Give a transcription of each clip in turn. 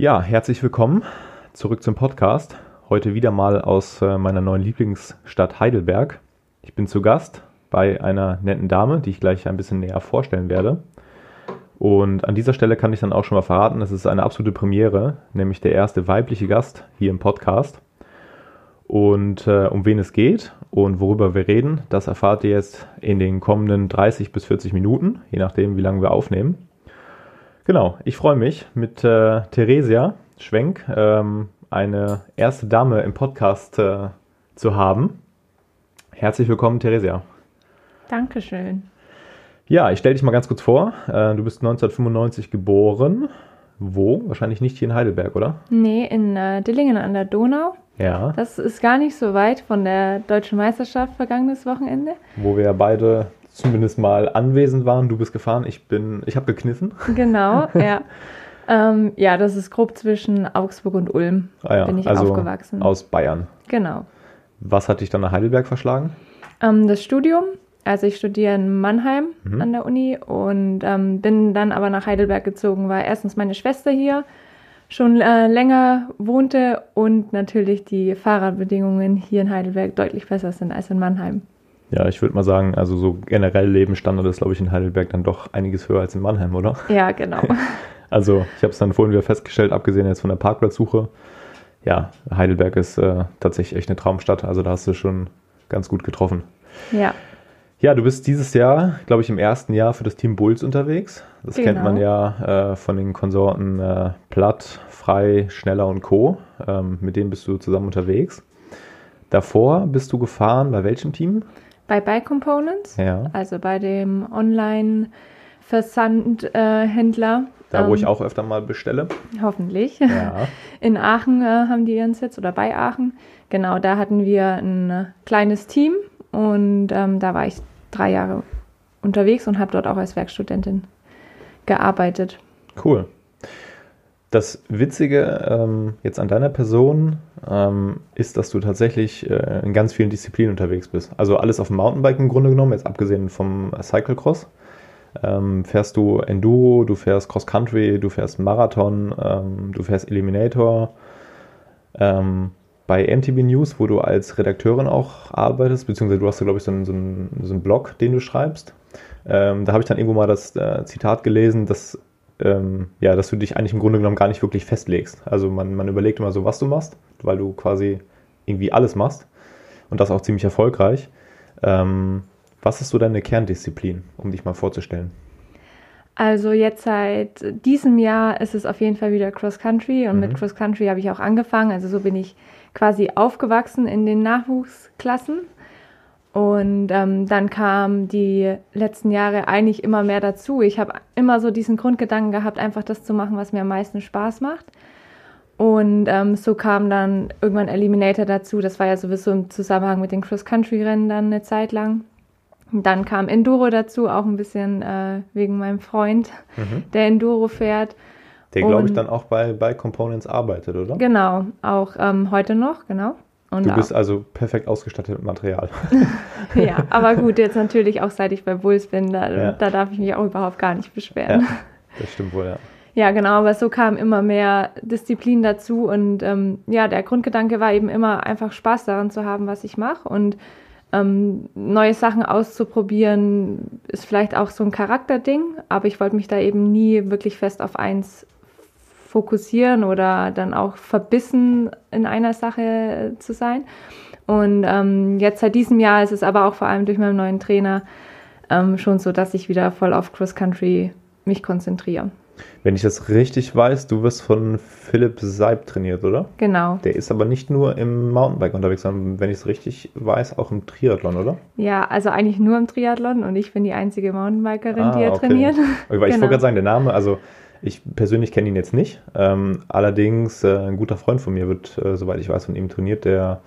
Ja, herzlich willkommen zurück zum Podcast. Heute wieder mal aus äh, meiner neuen Lieblingsstadt Heidelberg. Ich bin zu Gast bei einer netten Dame, die ich gleich ein bisschen näher vorstellen werde. Und an dieser Stelle kann ich dann auch schon mal verraten, es ist eine absolute Premiere, nämlich der erste weibliche Gast hier im Podcast. Und äh, um wen es geht und worüber wir reden, das erfahrt ihr jetzt in den kommenden 30 bis 40 Minuten, je nachdem, wie lange wir aufnehmen. Genau, ich freue mich mit äh, Theresia Schwenk, ähm, eine erste Dame im Podcast äh, zu haben. Herzlich willkommen, Theresia. Dankeschön. Ja, ich stelle dich mal ganz kurz vor. Äh, du bist 1995 geboren. Wo? Wahrscheinlich nicht hier in Heidelberg, oder? Nee, in äh, Dillingen an der Donau. Ja. Das ist gar nicht so weit von der deutschen Meisterschaft vergangenes Wochenende. Wo wir beide zumindest mal anwesend waren. Du bist gefahren, ich bin, ich habe gekniffen. Genau, ja. Ähm, ja, das ist grob zwischen Augsburg und Ulm. Ah ja, bin ich also aufgewachsen. Aus Bayern. Genau. Was hat dich dann nach Heidelberg verschlagen? Ähm, das Studium. Also ich studiere in Mannheim Mhm. an der Uni und ähm, bin dann aber nach Heidelberg gezogen, weil erstens meine Schwester hier schon äh, länger wohnte und natürlich die Fahrradbedingungen hier in Heidelberg deutlich besser sind als in Mannheim. Ja, ich würde mal sagen, also so generell Lebensstandard ist, glaube ich, in Heidelberg dann doch einiges höher als in Mannheim, oder? Ja, genau. Also ich habe es dann vorhin wieder festgestellt, abgesehen jetzt von der Parkplatzsuche. Ja, Heidelberg ist äh, tatsächlich echt eine Traumstadt, also da hast du schon ganz gut getroffen. ja. Ja, du bist dieses Jahr, glaube ich, im ersten Jahr für das Team Bulls unterwegs. Das kennt Genau. man ja äh, von den Konsorten äh, Platt, Frei, Schneller und Co. Ähm, mit denen bist du zusammen unterwegs. Davor bist du gefahren bei welchem Team? Bei Buy Components, Ja, also bei dem Online-Versandhändler. da wo ähm, ich auch öfter mal bestelle. Hoffentlich. Ja, In Aachen äh, haben die ihren Sitz oder bei Aachen. Genau, da hatten wir ein kleines Team und ähm, da war ich drei Jahre unterwegs und habe dort auch als Werkstudentin gearbeitet. cool. Das Witzige ähm, jetzt an deiner Person ähm, ist, dass du tatsächlich äh, in ganz vielen Disziplinen unterwegs bist. Also alles auf dem Mountainbike im Grunde genommen, jetzt abgesehen vom Cyclecross. Ähm, fährst du Enduro, du fährst Cross Country, du fährst Marathon, ähm, du fährst Eliminator. Ähm, bei MTB News, wo du als Redakteurin auch arbeitest, beziehungsweise du hast ja, glaube ich, so einen, so, einen, so einen Blog, den du schreibst. Ähm, da habe ich dann irgendwo mal das äh, Zitat gelesen, dass, ähm, ja, dass du dich eigentlich im Grunde genommen gar nicht wirklich festlegst. Also man, man überlegt immer so, was du machst, weil du quasi irgendwie alles machst und das auch ziemlich erfolgreich. Ähm, was ist so deine Kerndisziplin, um dich mal vorzustellen? Also jetzt seit diesem Jahr ist es auf jeden Fall wieder Cross Country und Mhm. mit Cross Country habe ich auch angefangen. Also so bin ich quasi aufgewachsen in den Nachwuchsklassen. Und ähm, dann kam die letzten Jahre eigentlich immer mehr dazu. Ich habe immer so diesen Grundgedanken gehabt, einfach das zu machen, was mir am meisten Spaß macht. Und ähm, so kam dann irgendwann Eliminator dazu. Das war ja sowieso im Zusammenhang mit den Cross-Country-Rennen dann eine Zeit lang. Und dann kam Enduro dazu, auch ein bisschen äh, wegen meinem Freund, der Enduro fährt. Der, glaube ich, dann auch bei, bei Components arbeitet, oder? Genau, auch ähm, heute noch, genau. Und Du bist also perfekt ausgestattet mit Material. ja, aber gut, jetzt natürlich auch seit ich bei Bulls bin, da, Ja. da darf ich mich auch überhaupt gar nicht beschweren. ja, das stimmt wohl, ja. Ja, genau, aber so kam immer mehr Disziplin dazu und ähm, ja, der Grundgedanke war eben immer einfach Spaß daran zu haben, was ich mache und ähm, neue Sachen auszuprobieren ist vielleicht auch so ein Charakterding, aber ich wollte mich da eben nie wirklich fest auf eins fokussieren oder dann auch verbissen in einer Sache äh, zu sein. Und ähm, jetzt seit diesem Jahr ist es aber auch vor allem durch meinen neuen Trainer ähm, schon so, dass ich wieder voll auf Cross Country mich konzentriere. Wenn ich das richtig weiß, du wirst von Philipp Seib trainiert, oder? Genau. Der ist aber nicht nur im Mountainbike unterwegs, sondern wenn ich es richtig weiß, auch im Triathlon, oder? Ja, also eigentlich nur im Triathlon und ich bin die einzige Mountainbikerin, die er trainiert. Okay, weil ich Genau. wollte gerade sagen, der Name, also ich persönlich kenne ihn jetzt nicht. Ähm, allerdings äh, ein guter Freund von mir wird, äh, soweit ich weiß, von ihm trainiert, der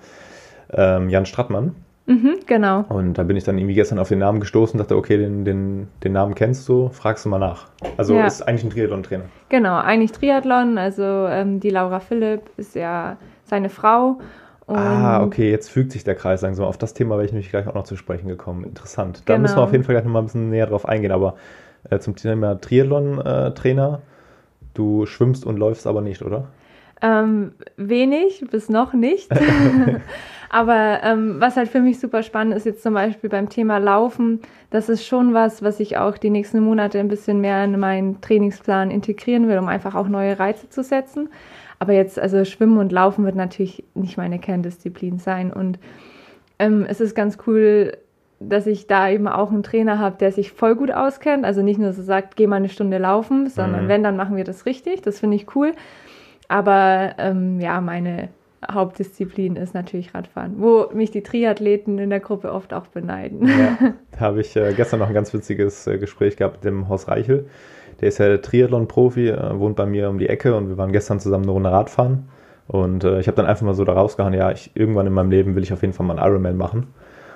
ähm, Jan Strattmann. Mhm, genau. Und da bin ich dann irgendwie gestern auf den Namen gestoßen, dachte, okay, den, den, den Namen kennst du, fragst du mal nach. Also Ja. ist eigentlich ein Triathlon-Trainer. Genau, eigentlich Triathlon. Also ähm, die Laura Philipp ist ja seine Frau. Und Ah, okay, jetzt fügt sich der Kreis langsam. Auf das Thema werde ich nämlich gleich auch noch zu sprechen gekommen. Interessant. Da Genau. müssen wir auf jeden Fall gleich noch mal ein bisschen näher drauf eingehen. Aber äh, zum Thema Triathlon-Trainer, Du schwimmst und läufst aber nicht, oder? Ähm, wenig, bis noch nicht. Aber ähm, was halt für mich super spannend ist, jetzt zum Beispiel beim Thema Laufen, das ist schon was, was ich auch die nächsten Monate ein bisschen mehr in meinen Trainingsplan integrieren will, um einfach auch neue Reize zu setzen. Aber jetzt, also Schwimmen und Laufen wird natürlich nicht meine Kerndisziplin sein. Und ähm, es ist ganz cool, dass ich da eben auch einen Trainer habe, der sich voll gut auskennt. Also nicht nur so sagt, geh mal eine Stunde laufen, sondern mhm. wenn, dann machen wir das richtig. Das finde ich cool. Aber ähm, ja, meine Hauptdisziplin ist natürlich Radfahren, wo mich die Triathleten in der Gruppe oft auch beneiden. Ja, da habe ich äh, gestern noch ein ganz witziges äh, Gespräch gehabt mit dem Horst Reichel. Der ist ja der Triathlon-Profi, äh, wohnt bei mir um die Ecke und wir waren gestern zusammen eine Runde Radfahren. Und äh, ich habe dann einfach mal so da rausgehauen, ja, ich, irgendwann in meinem Leben will ich auf jeden Fall mal einen Ironman machen.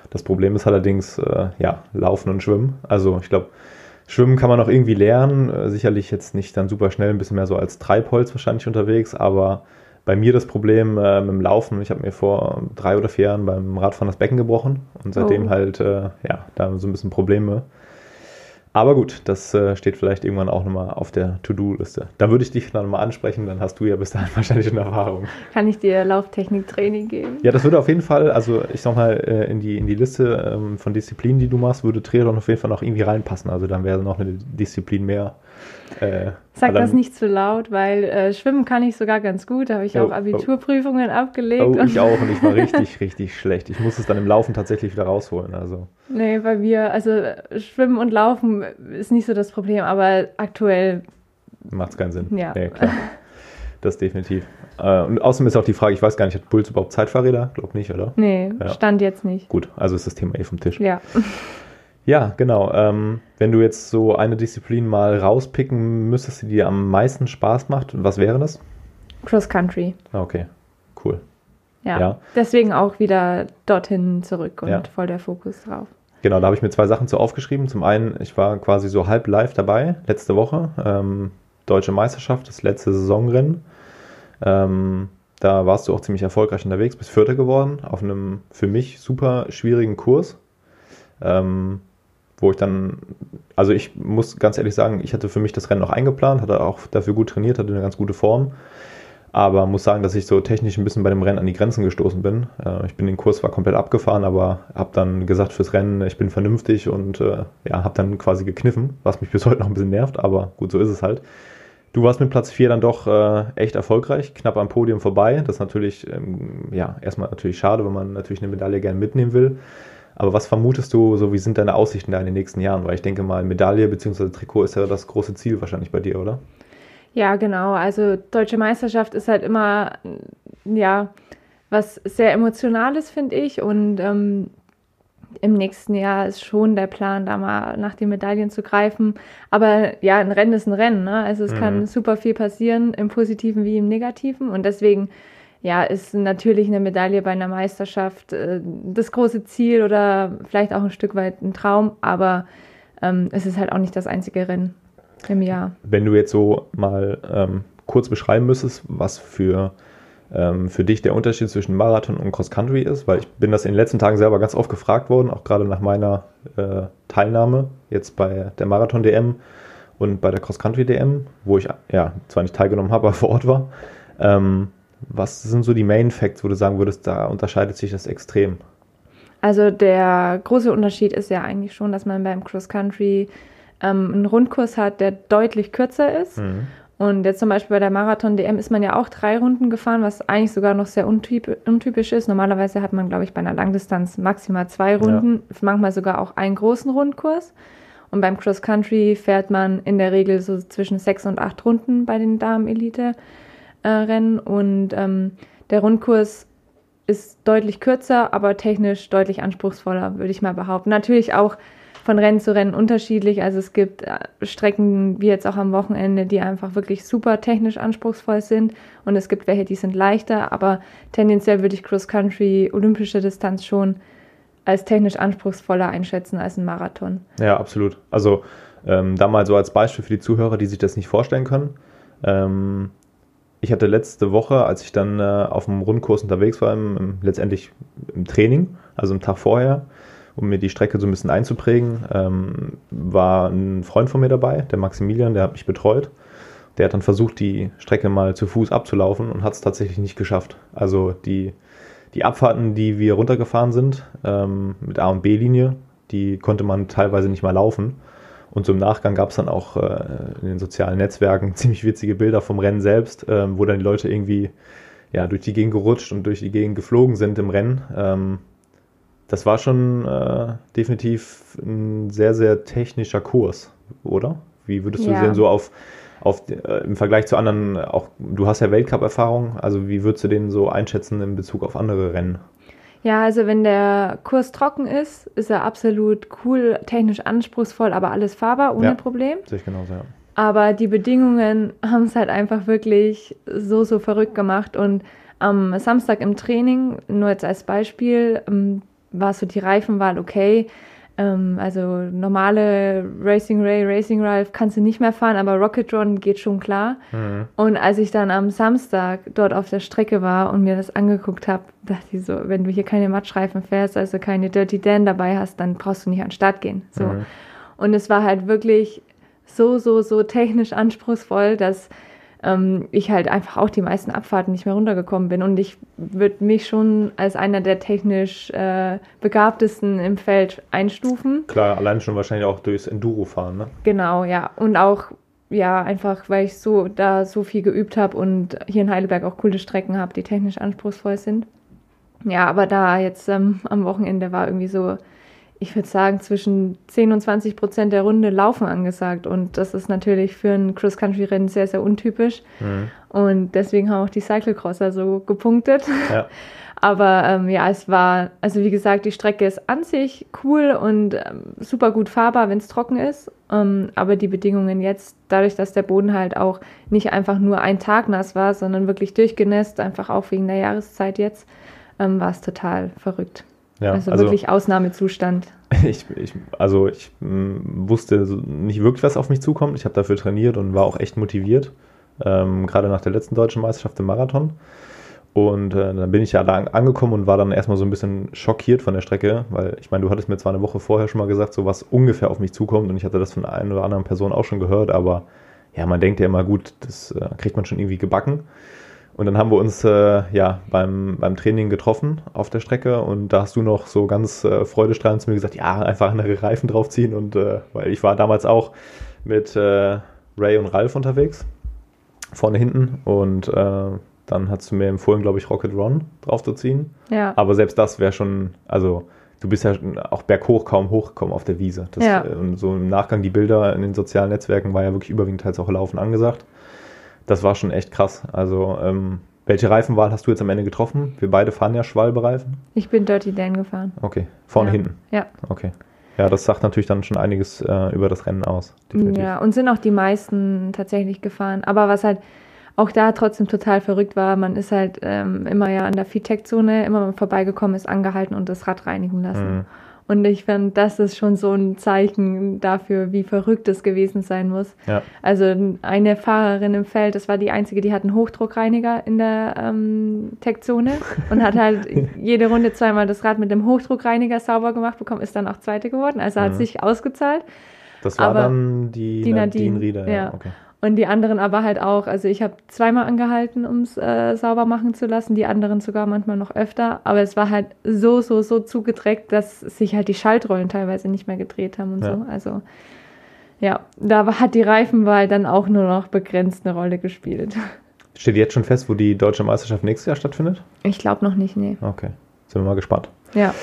Das Problem ist allerdings, äh, ja, Laufen und Schwimmen. Also ich glaube, Schwimmen kann man noch irgendwie lernen, äh, sicherlich jetzt nicht dann super schnell, ein bisschen mehr so als Treibholz wahrscheinlich unterwegs, aber bei mir das Problem äh, mit dem Laufen, ich habe mir vor drei oder vier Jahren beim Radfahren das Becken gebrochen und seitdem oh. halt, äh, ja, da so ein bisschen Probleme aber gut, das äh, steht vielleicht irgendwann auch nochmal auf der To-Do-Liste. Da würde ich dich dann mal ansprechen, dann hast du ja bis dahin wahrscheinlich eine Erfahrung. Kann ich dir Lauftechnik-Training geben? Ja, das würde auf jeden Fall, also ich sag mal, äh, in, die, in die Liste ähm, von Disziplinen, die du machst, würde Triathlon auf jeden Fall noch irgendwie reinpassen. Also dann wäre noch eine Disziplin mehr. Äh, Sag das nicht zu laut, weil äh, Schwimmen kann ich sogar ganz gut. Da habe ich oh, auch Abiturprüfungen oh. abgelegt. Oh, ich auch und ich war richtig, richtig schlecht. Ich muss es dann im Laufen tatsächlich wieder rausholen. Also. Nee, bei mir, also Schwimmen und Laufen ist nicht so das Problem, aber aktuell. Macht es keinen Sinn. Ja. Nee, klar. Das definitiv. Äh, und außerdem ist auch die Frage, ich weiß gar nicht, hat Puls überhaupt Zeitfahrräder? Glaub nicht, oder? Nee, ja. stand jetzt nicht. Gut, also ist das Thema eh vom Tisch. Ja. Ja, genau. Ähm, wenn du jetzt so eine Disziplin mal rauspicken müsstest, die dir am meisten Spaß macht, was wäre das? Cross Country. Okay, cool. Ja, ja. deswegen auch wieder dorthin zurück und ja. voll der Fokus drauf. Genau, da habe ich mir zwei Sachen zu aufgeschrieben. Zum einen, ich war quasi so halb live dabei letzte Woche. Ähm, Deutsche Meisterschaft, das letzte Saisonrennen. Ähm, da warst du auch ziemlich erfolgreich unterwegs, bist Vierter geworden auf einem für mich super schwierigen Kurs. Ähm, wo ich dann, also ich muss ganz ehrlich sagen, ich hatte für mich das Rennen noch eingeplant, hatte auch dafür gut trainiert, hatte eine ganz gute Form. Aber muss sagen, dass ich so technisch ein bisschen bei dem Rennen an die Grenzen gestoßen bin. Äh, ich bin den Kurs zwar komplett abgefahren, aber habe dann gesagt fürs Rennen, ich bin vernünftig und äh, ja, habe dann quasi gekniffen, was mich bis heute noch ein bisschen nervt, aber gut, so ist es halt. Du warst mit Platz 4 dann doch äh, echt erfolgreich, knapp am Podium vorbei. Das ist natürlich, ähm, ja, erstmal natürlich schade, wenn man natürlich eine Medaille gerne mitnehmen will. Aber was vermutest du, so wie sind deine Aussichten da in den nächsten Jahren? Weil ich denke mal, Medaille bzw. Trikot ist ja das große Ziel wahrscheinlich bei dir, oder? Ja, genau. Also deutsche Meisterschaft ist halt immer, ja, was sehr Emotionales, finde ich. Und ähm, im nächsten Jahr ist schon der Plan, da mal nach den Medaillen zu greifen. Aber ja, ein Rennen ist ein Rennen. Ne? Also es mhm. kann super viel passieren, im Positiven wie im Negativen. Und deswegen ja, ist natürlich eine Medaille bei einer Meisterschaft äh, das große Ziel oder vielleicht auch ein Stück weit ein Traum, aber ähm, es ist halt auch nicht das einzige Rennen im Jahr. Wenn du jetzt so mal ähm, kurz beschreiben müsstest, was für, ähm, für dich der Unterschied zwischen Marathon und Cross Country ist, weil ich bin das in den letzten Tagen selber ganz oft gefragt worden, auch gerade nach meiner äh, Teilnahme jetzt bei der Marathon DM und bei der Cross Country DM, wo ich ja zwar nicht teilgenommen habe, aber vor Ort war. Ähm, was sind so die Main Facts, wo du sagen würdest, da unterscheidet sich das extrem? Also der große Unterschied ist ja eigentlich schon, dass man beim Cross Country ähm, einen Rundkurs hat, der deutlich kürzer ist. Mhm. Und jetzt zum Beispiel bei der Marathon DM ist man ja auch drei Runden gefahren, was eigentlich sogar noch sehr untypisch ist. Normalerweise hat man, glaube ich, bei einer Langdistanz maximal zwei Runden, ja. manchmal sogar auch einen großen Rundkurs. Und beim Cross Country fährt man in der Regel so zwischen sechs und acht Runden bei den Damen-Elite. Rennen und ähm, der Rundkurs ist deutlich kürzer, aber technisch deutlich anspruchsvoller, würde ich mal behaupten. Natürlich auch von Rennen zu Rennen unterschiedlich. Also es gibt äh, Strecken wie jetzt auch am Wochenende, die einfach wirklich super technisch anspruchsvoll sind und es gibt welche, die sind leichter, aber tendenziell würde ich Cross Country olympische Distanz schon als technisch anspruchsvoller einschätzen als ein Marathon. Ja, absolut. Also ähm, da mal so als Beispiel für die Zuhörer, die sich das nicht vorstellen können. Ähm, ich hatte letzte Woche, als ich dann äh, auf dem Rundkurs unterwegs war, im, im, letztendlich im Training, also am Tag vorher, um mir die Strecke so ein bisschen einzuprägen, ähm, war ein Freund von mir dabei, der Maximilian, der hat mich betreut. der hat dann versucht, die Strecke mal zu Fuß abzulaufen und hat es tatsächlich nicht geschafft. Also die, die Abfahrten, die wir runtergefahren sind, ähm, mit A- und B-Linie, die konnte man teilweise nicht mal laufen. Und zum Nachgang gab es dann auch äh, in den sozialen Netzwerken ziemlich witzige Bilder vom Rennen selbst, ähm, wo dann die Leute irgendwie ja, durch die Gegend gerutscht und durch die Gegend geflogen sind im Rennen. Ähm, das war schon äh, definitiv ein sehr, sehr technischer Kurs, oder? Wie würdest du Ja. sehen, so auf, auf äh, im Vergleich zu anderen, auch du hast ja Weltcup-Erfahrung, also wie würdest du den so einschätzen in Bezug auf andere Rennen? Ja, also wenn der Kurs trocken ist, ist er absolut cool, technisch anspruchsvoll, aber alles fahrbar, ohne Ja. Problem. Sehe ich genauso, ja. Aber die Bedingungen haben es halt einfach wirklich so, so verrückt gemacht. Und am Samstag im Training, nur jetzt als Beispiel, ähm, war so die Reifenwahl okay. Ähm, also normale Racing Ray, Racing Ralph kannst du nicht mehr fahren, aber Rocket Run geht schon klar. Mhm. Und als ich dann am Samstag dort auf der Strecke war und mir das angeguckt habe, dachte ich so, wenn du hier keine Matschreifen fährst, also keine Dirty Dan dabei hast, dann brauchst du nicht an den Start gehen. So. Mhm. Und es war halt wirklich so, so, so technisch anspruchsvoll, dass ähm, ich halt einfach auch die meisten Abfahrten nicht mehr runtergekommen bin. Und ich würde mich schon als einer der technisch äh, begabtesten im Feld einstufen. Klar, allein schon wahrscheinlich auch durchs Enduro fahren, ne? Genau, ja. Und auch, ja, einfach, weil ich so da so viel geübt habe und hier in Heidelberg auch coole Strecken habe, die technisch anspruchsvoll sind. Ja, aber da jetzt ähm, am Wochenende war irgendwie so, ich würde sagen, zwischen 10 und 20 Prozent der Runde Laufen angesagt. Und das ist natürlich für ein Cross-Country-Rennen sehr, sehr untypisch. Mhm. Und deswegen haben auch die Cyclecrosser so gepunktet. Ja. Aber ähm, ja, es war, also wie gesagt, die Strecke ist an sich cool und ähm, super gut fahrbar, wenn es trocken ist. Ähm, aber die Bedingungen jetzt, dadurch, dass der Boden halt auch nicht einfach nur ein Tag nass war, sondern wirklich durchgenässt, einfach auch wegen der Jahreszeit jetzt, ähm, war es total verrückt. Ja, also, wirklich Ausnahmezustand. Ich, ich, also ich mh, wusste so nicht wirklich, was auf mich zukommt. Ich habe dafür trainiert und war auch echt motiviert. Ähm, gerade nach der letzten deutschen Meisterschaft im Marathon. Und äh, dann bin ich ja da an- angekommen und war dann erstmal so ein bisschen schockiert von der Strecke, weil ich meine, du hattest mir zwar eine Woche vorher schon mal gesagt, so was ungefähr auf mich zukommt und ich hatte das von einer oder anderen Person auch schon gehört, aber ja, man denkt ja immer, gut, das äh, kriegt man schon irgendwie gebacken. Und dann haben wir uns äh, ja beim, beim Training getroffen auf der Strecke und da hast du noch so ganz äh, freudestrahlend zu mir gesagt, ja, einfach andere Reifen draufziehen und äh, weil ich war damals auch mit äh, Ray und Ralf unterwegs, vorne hinten und äh, dann hast du mir empfohlen, glaube ich, Rocket Run draufzuziehen. Ja. Aber selbst das wäre schon, also du bist ja auch berghoch kaum hochgekommen auf der Wiese. Das, Ja. äh, Und so im Nachgang die Bilder in den sozialen Netzwerken war ja wirklich überwiegend teils auch Laufen angesagt. Das war schon echt krass. Also ähm, welche Reifenwahl hast du jetzt am Ende getroffen? Wir beide fahren ja Schwalbe-Reifen. Ich bin Dirty Dan gefahren. Okay, vorne ja. hinten. Ja. Okay. Ja, das sagt natürlich dann schon einiges äh, über das Rennen aus. definitiv. Ja, und sind auch die meisten tatsächlich gefahren. Aber was halt auch da trotzdem total verrückt war, man ist halt ähm, immer ja an der Feedtech-Zone, immer vorbeigekommen, ist angehalten und das Rad reinigen lassen. Mhm. Und ich finde, das ist schon so ein Zeichen dafür, wie verrückt es gewesen sein muss. Ja. Also eine Fahrerin im Feld, das war die einzige, die hat einen Hochdruckreiniger in der ähm, Tech-Zone und hat halt jede Runde zweimal das Rad mit dem Hochdruckreiniger sauber gemacht bekommen, ist dann auch Zweite geworden. Also hat Mhm. sich ausgezahlt. Das war Aber dann die, die Nadine, Nadine, Rieder. Ja. ja. Okay. Und die anderen aber halt auch. Also ich habe zweimal angehalten, um es äh, sauber machen zu lassen, die anderen sogar manchmal noch öfter. Aber es war halt so, so, so zugedreckt, dass sich halt die Schaltrollen teilweise nicht mehr gedreht haben und Ja. so. Also ja, da hat die Reifenwahl dann auch nur noch begrenzt eine Rolle gespielt. Steht jetzt schon fest, wo die deutsche Meisterschaft nächstes Jahr stattfindet? Ich glaube noch nicht, nee. Okay, sind wir mal gespannt. Ja,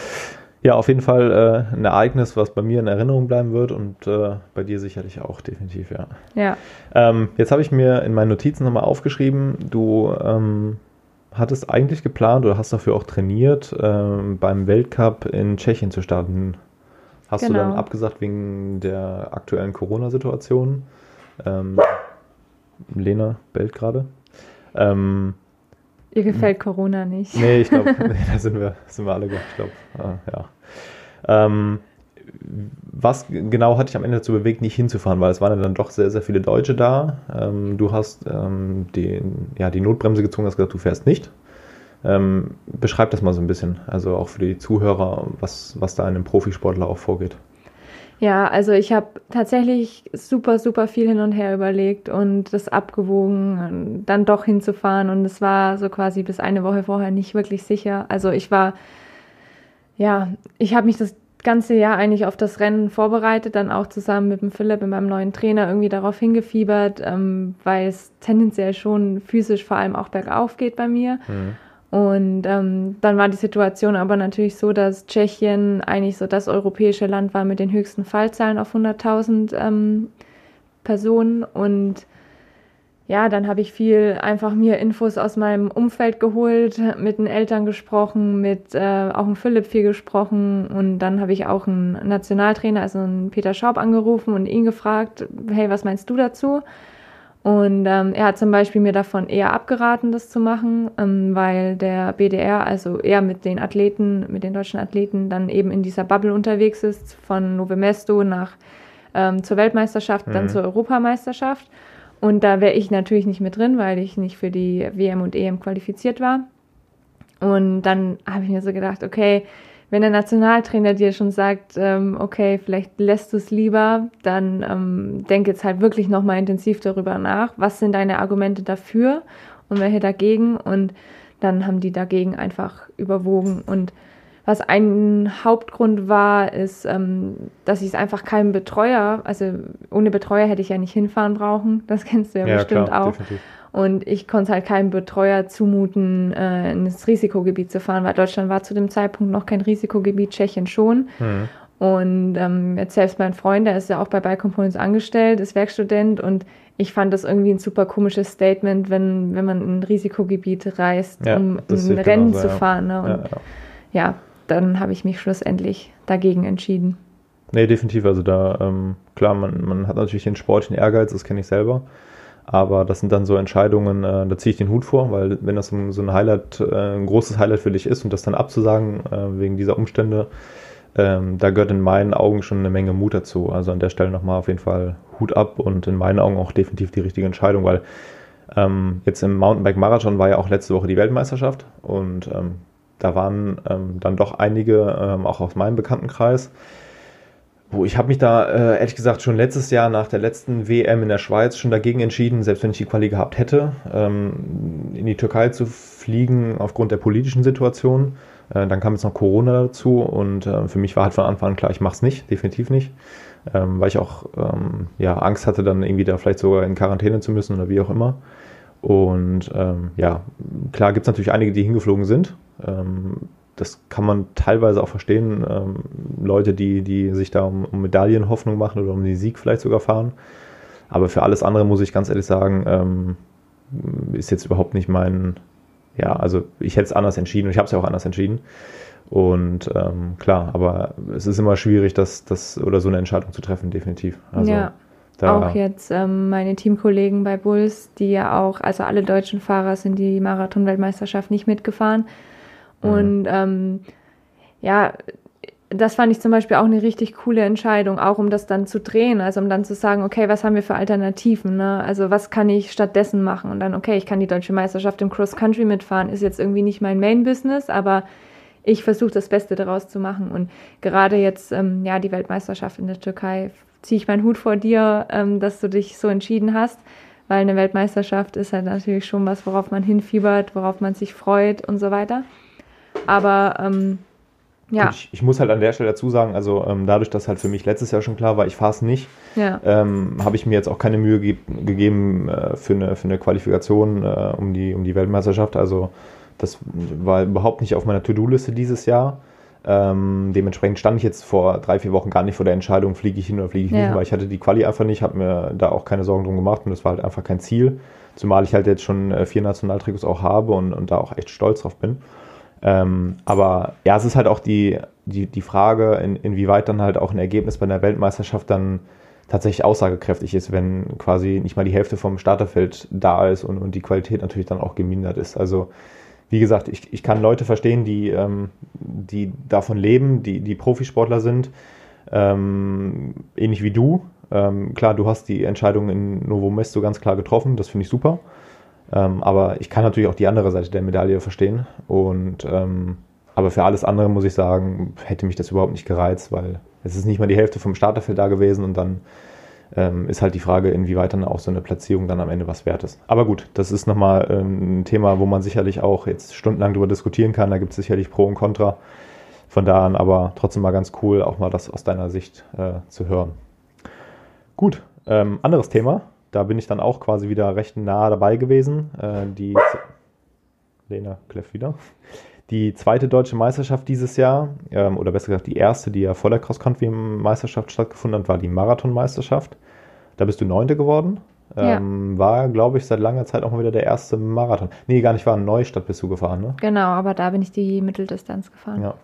Ja, auf jeden Fall äh, ein Ereignis, was bei mir in Erinnerung bleiben wird und äh, bei dir sicherlich auch, definitiv, ja. ja. Ähm, jetzt habe ich mir in meinen Notizen nochmal aufgeschrieben, du ähm, hattest eigentlich geplant oder hast dafür auch trainiert, ähm, beim Weltcup in Tschechien zu starten. Hast du dann Genau. abgesagt wegen der aktuellen Corona-Situation? Ähm, Lena bellt gerade. Ähm, Ihr gefällt Corona nicht. Nee, ich glaube, nee, da sind wir, sind wir alle, ich glaube, äh, ja. Ähm, was genau hat dich am Ende dazu bewegt, nicht hinzufahren? Weil es waren ja dann doch sehr, sehr viele Deutsche da. Ähm, du hast ähm, den, ja, die Notbremse gezogen, hast gesagt, du fährst nicht. Ähm, beschreib das mal so ein bisschen, also auch für die Zuhörer, was, was da in einem Profisportler auch vorgeht. Ja, also ich habe tatsächlich super, super viel hin und her überlegt und das abgewogen, dann doch hinzufahren. Und es war so quasi bis eine Woche vorher nicht wirklich sicher. Also ich war, ja, ich habe mich das ganze Jahr eigentlich auf das Rennen vorbereitet, dann auch zusammen mit dem Philipp, mit meinem neuen Trainer, irgendwie darauf hingefiebert, ähm, weil es tendenziell schon physisch vor allem auch bergauf geht bei mir. Mhm. Und ähm, dann war die Situation aber natürlich so, dass Tschechien eigentlich so das europäische Land war mit den höchsten Fallzahlen auf 100.000 ähm, Personen. Und ja, dann habe ich viel einfach mir Infos aus meinem Umfeld geholt, mit den Eltern gesprochen, mit äh, auch dem Philipp viel gesprochen. Und dann habe ich auch einen Nationaltrainer, also einen Peter Schaub, angerufen und ihn gefragt, hey, was meinst du dazu? Und ähm, er hat zum Beispiel mir davon eher abgeraten, das zu machen, ähm, weil der BDR, also er mit den Athleten, mit den deutschen Athleten, dann eben in dieser Bubble unterwegs ist, von Nove Mesto nach ähm, zur Weltmeisterschaft, mhm. dann zur Europameisterschaft. Und da wäre ich natürlich nicht mit drin, weil ich nicht für die WM und EM qualifiziert war. Und dann habe ich mir so gedacht, okay, wenn der Nationaltrainer dir schon sagt, ähm, okay, vielleicht lässt du es lieber, dann ähm, denk jetzt halt wirklich nochmal intensiv darüber nach. Was sind deine Argumente dafür und welche dagegen? Und dann haben die dagegen einfach überwogen. Und was ein Hauptgrund war, ist, ähm, dass ich es einfach keinem Betreuer, also ohne Betreuer hätte ich ja nicht hinfahren brauchen. Das kennst du ja, ja bestimmt klar, auch. Definitiv. Und ich konnte halt keinem Betreuer zumuten, äh, ins Risikogebiet zu fahren, weil Deutschland war zu dem Zeitpunkt noch kein Risikogebiet, Tschechien schon. Mhm. Und ähm, jetzt selbst mein Freund, der ist ja auch bei Bike Components angestellt, ist Werkstudent und ich fand das irgendwie ein super komisches Statement, wenn, wenn man in ein Risikogebiet reist, ja, um ein Rennen genauso, zu fahren. Ne? Und ja, ja. ja dann habe ich mich schlussendlich dagegen entschieden. Nee, definitiv. Also da, ähm, klar, man, man hat natürlich den sportlichen Ehrgeiz, das kenne ich selber. Aber das sind dann so Entscheidungen, äh, da ziehe ich den Hut vor, weil wenn das so ein Highlight, äh, ein großes Highlight für dich ist und das dann abzusagen äh, wegen dieser Umstände, ähm, da gehört in meinen Augen schon eine Menge Mut dazu. Also an der Stelle nochmal auf jeden Fall Hut ab und in meinen Augen auch definitiv die richtige Entscheidung, weil ähm, jetzt im Mountainbike-Marathon war ja auch letzte Woche die Weltmeisterschaft und ähm, da waren ähm, dann doch einige, ähm, auch aus meinem Bekanntenkreis, wo ich habe mich da äh, ehrlich gesagt schon letztes Jahr nach der letzten WM in der Schweiz schon dagegen entschieden, selbst wenn ich die Quali gehabt hätte, ähm, in die Türkei zu fliegen aufgrund der politischen Situation. Äh, dann kam jetzt noch Corona dazu und äh, für mich war halt von Anfang an klar, ich mache es nicht, definitiv nicht, ähm, weil ich auch ähm, ja, Angst hatte, dann irgendwie da vielleicht sogar in Quarantäne zu müssen oder wie auch immer. Und ähm, ja, klar gibt es natürlich einige, die hingeflogen sind. Ähm, das kann man teilweise auch verstehen. Ähm, Leute, die, die sich da um, um Medaillen Hoffnung machen oder um den Sieg vielleicht sogar fahren. Aber für alles andere muss ich ganz ehrlich sagen, ähm, ist jetzt überhaupt nicht mein, ja, also ich hätte es anders entschieden und ich habe es ja auch anders entschieden. Und ähm, klar, aber es ist immer schwierig, das, das oder so eine Entscheidung zu treffen, definitiv. Also, ja. Auch jetzt ähm, meine Teamkollegen bei Bulls, die ja auch, also alle deutschen Fahrer sind die Marathon-Weltmeisterschaft nicht mitgefahren. Mhm. Und ähm, ja, das fand ich zum Beispiel auch eine richtig coole Entscheidung, auch um das dann zu drehen, also um dann zu sagen, okay, was haben wir für Alternativen, ne? Also was kann ich stattdessen machen? Und dann, okay, ich kann die deutsche Meisterschaft im Cross Country mitfahren, ist jetzt irgendwie nicht mein Main Business, aber ich versuche das Beste daraus zu machen. Und gerade jetzt, ähm, ja, die Weltmeisterschaft in der Türkei, ziehe ich meinen Hut vor dir, ähm, dass du dich so entschieden hast, weil eine Weltmeisterschaft ist halt natürlich schon was, worauf man hinfiebert, worauf man sich freut und so weiter. Aber ähm, ja. Ich, ich, muss halt an der Stelle dazu sagen, also ähm, dadurch, dass halt für mich letztes Jahr schon klar war, ich fahre es nicht, ja. ähm, habe ich mir jetzt auch keine Mühe ge gegeben äh, für, eine, für eine Qualifikation äh, um, die, um die Weltmeisterschaft. Also das war überhaupt nicht auf meiner To-Do-Liste dieses Jahr. Ähm, dementsprechend stand ich jetzt vor drei, vier Wochen gar nicht vor der Entscheidung, fliege ich hin oder fliege ich ja. nicht, weil ich hatte die Quali einfach nicht, habe mir da auch keine Sorgen drum gemacht und das war halt einfach kein Ziel. Zumal ich halt jetzt schon äh, vier Nationaltrikots auch habe und, und da auch echt stolz drauf bin. Ähm, aber ja, es ist halt auch die, die, die Frage, in, inwieweit dann halt auch ein Ergebnis bei einer Weltmeisterschaft dann tatsächlich aussagekräftig ist, wenn quasi nicht mal die Hälfte vom Starterfeld da ist und, und die Qualität natürlich dann auch gemindert ist. Also wie gesagt, ich, ich kann Leute verstehen, die, ähm, die davon leben, die, die Profisportler sind, ähm, ähnlich wie du. Ähm, klar, du hast die Entscheidung in Novo Mesto ganz klar getroffen, das finde ich super. Ähm, aber ich kann natürlich auch die andere Seite der Medaille verstehen. Und ähm, aber für alles andere muss ich sagen, hätte mich das überhaupt nicht gereizt, weil es ist nicht mal die Hälfte vom Starterfeld da gewesen und dann ähm, ist halt die Frage, inwieweit dann auch so eine Platzierung dann am Ende was wert ist. Aber gut, das ist nochmal ähm, ein Thema, wo man sicherlich auch jetzt stundenlang darüber diskutieren kann. Da gibt es sicherlich Pro und Contra. Von da an aber trotzdem mal ganz cool, auch mal das aus deiner Sicht äh, zu hören. Gut, ähm, anderes Thema. Da bin ich dann auch quasi wieder recht nah dabei gewesen. Äh, die Lena Kleff wieder. Die zweite deutsche Meisterschaft dieses Jahr, ähm, oder besser gesagt die erste, die ja vor der Cross-Country-Meisterschaft stattgefunden hat, war die Marathon-Meisterschaft. Da bist du Neunte geworden. Ähm, ja. War, glaube ich, seit langer Zeit auch mal wieder der erste Marathon. Nee, gar nicht, war in Neustadt bist du gefahren, ne? Genau, aber da bin ich die Mitteldistanz gefahren. Ja.